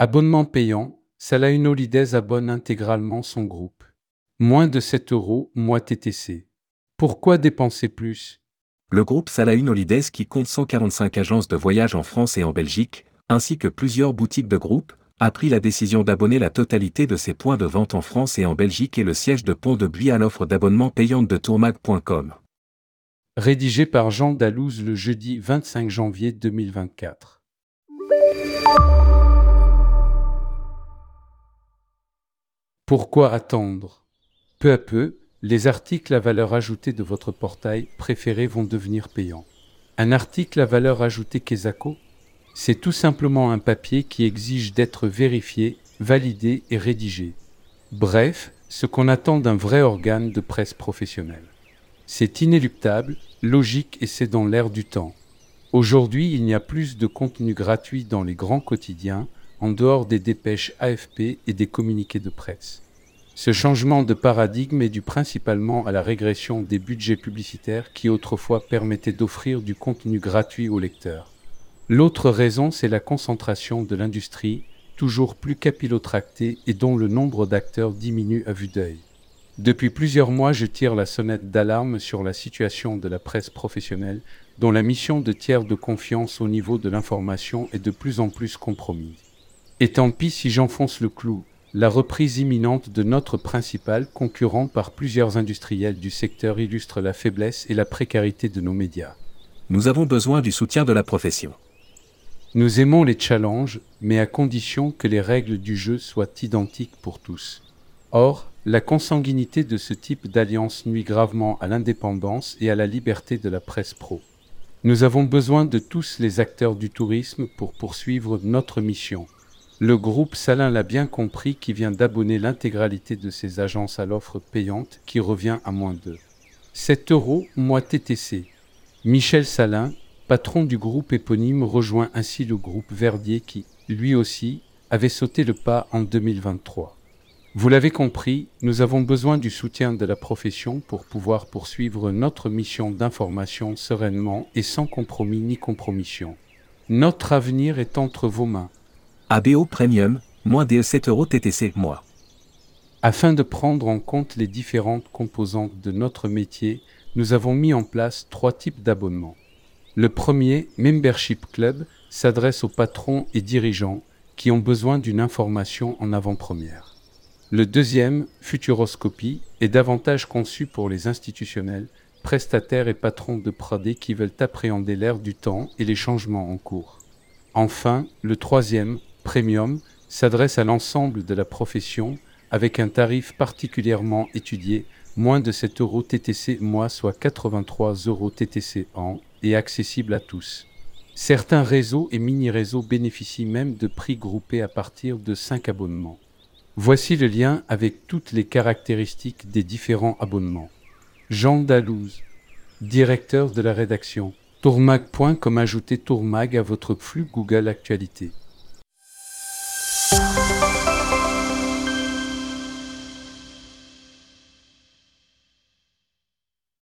Abonnement payant, Salah Unolides abonne intégralement son groupe. Moins de 7 euros, mois TTC. Pourquoi dépenser plus? Le groupe Salahin Holidays qui compte 145 agences de voyage en France et en Belgique, ainsi que plusieurs boutiques de groupe, a pris la décision d'abonner la totalité de ses points de vente en France et en Belgique et le siège de Pont de Buis à l'offre d'abonnement payante de tourmag.com. Rédigé par Jean Dalouse le jeudi 25 janvier 2024. Pourquoi attendre? Peu à peu, les articles à valeur ajoutée de votre portail préféré vont devenir payants. Un article à valeur ajoutée Kesako C'est tout simplement un papier qui exige d'être vérifié, validé et rédigé. Bref, ce qu'on attend d'un vrai organe de presse professionnel. C'est inéluctable, logique et c'est dans l'air du temps. Aujourd'hui, il n'y a plus de contenu gratuit dans les grands quotidiens, en dehors des dépêches AFP et des communiqués de presse. Ce changement de paradigme est dû principalement à la régression des budgets publicitaires qui autrefois permettaient d'offrir du contenu gratuit aux lecteurs. L'autre raison, c'est la concentration de l'industrie, toujours plus capillotractée et dont le nombre d'acteurs diminue à vue d'œil. Depuis plusieurs mois, je tire la sonnette d'alarme sur la situation de la presse professionnelle, dont la mission de tiers de confiance au niveau de l'information est de plus en plus compromise. Et tant pis si j'enfonce le clou, la reprise imminente de notre principal concurrent par plusieurs industriels du secteur illustre la faiblesse et la précarité de nos médias. Nous avons besoin du soutien de la profession. Nous aimons les challenges, mais à condition que les règles du jeu soient identiques pour tous. Or, la consanguinité de ce type d'alliance nuit gravement à l'indépendance et à la liberté de la presse pro. Nous avons besoin de tous les acteurs du tourisme pour poursuivre notre mission le groupe Salin l'a bien compris qui vient d'abonner l'intégralité de ses agences à l'offre payante qui revient à moins 2. 7 euros, mois TTC. Michel Salin, patron du groupe éponyme, rejoint ainsi le groupe Verdier qui, lui aussi, avait sauté le pas en 2023. Vous l'avez compris, nous avons besoin du soutien de la profession pour pouvoir poursuivre notre mission d'information sereinement et sans compromis ni compromission. Notre avenir est entre vos mains. ABO Premium, moins des 7 euros TTC mois. Afin de prendre en compte les différentes composantes de notre métier, nous avons mis en place trois types d'abonnements. Le premier, Membership Club, s'adresse aux patrons et dirigeants qui ont besoin d'une information en avant-première. Le deuxième, Futuroscopie, est davantage conçu pour les institutionnels, prestataires et patrons de Pradé qui veulent appréhender l'ère du temps et les changements en cours. Enfin, le troisième, Premium s'adresse à l'ensemble de la profession avec un tarif particulièrement étudié, moins de 7 euros TTC mois, soit 83 euros TTC an, et accessible à tous. Certains réseaux et mini-réseaux bénéficient même de prix groupés à partir de 5 abonnements. Voici le lien avec toutes les caractéristiques des différents abonnements. Jean Dalouse, directeur de la rédaction. Tourmag. comme ajouter Tourmag à votre flux Google Actualité.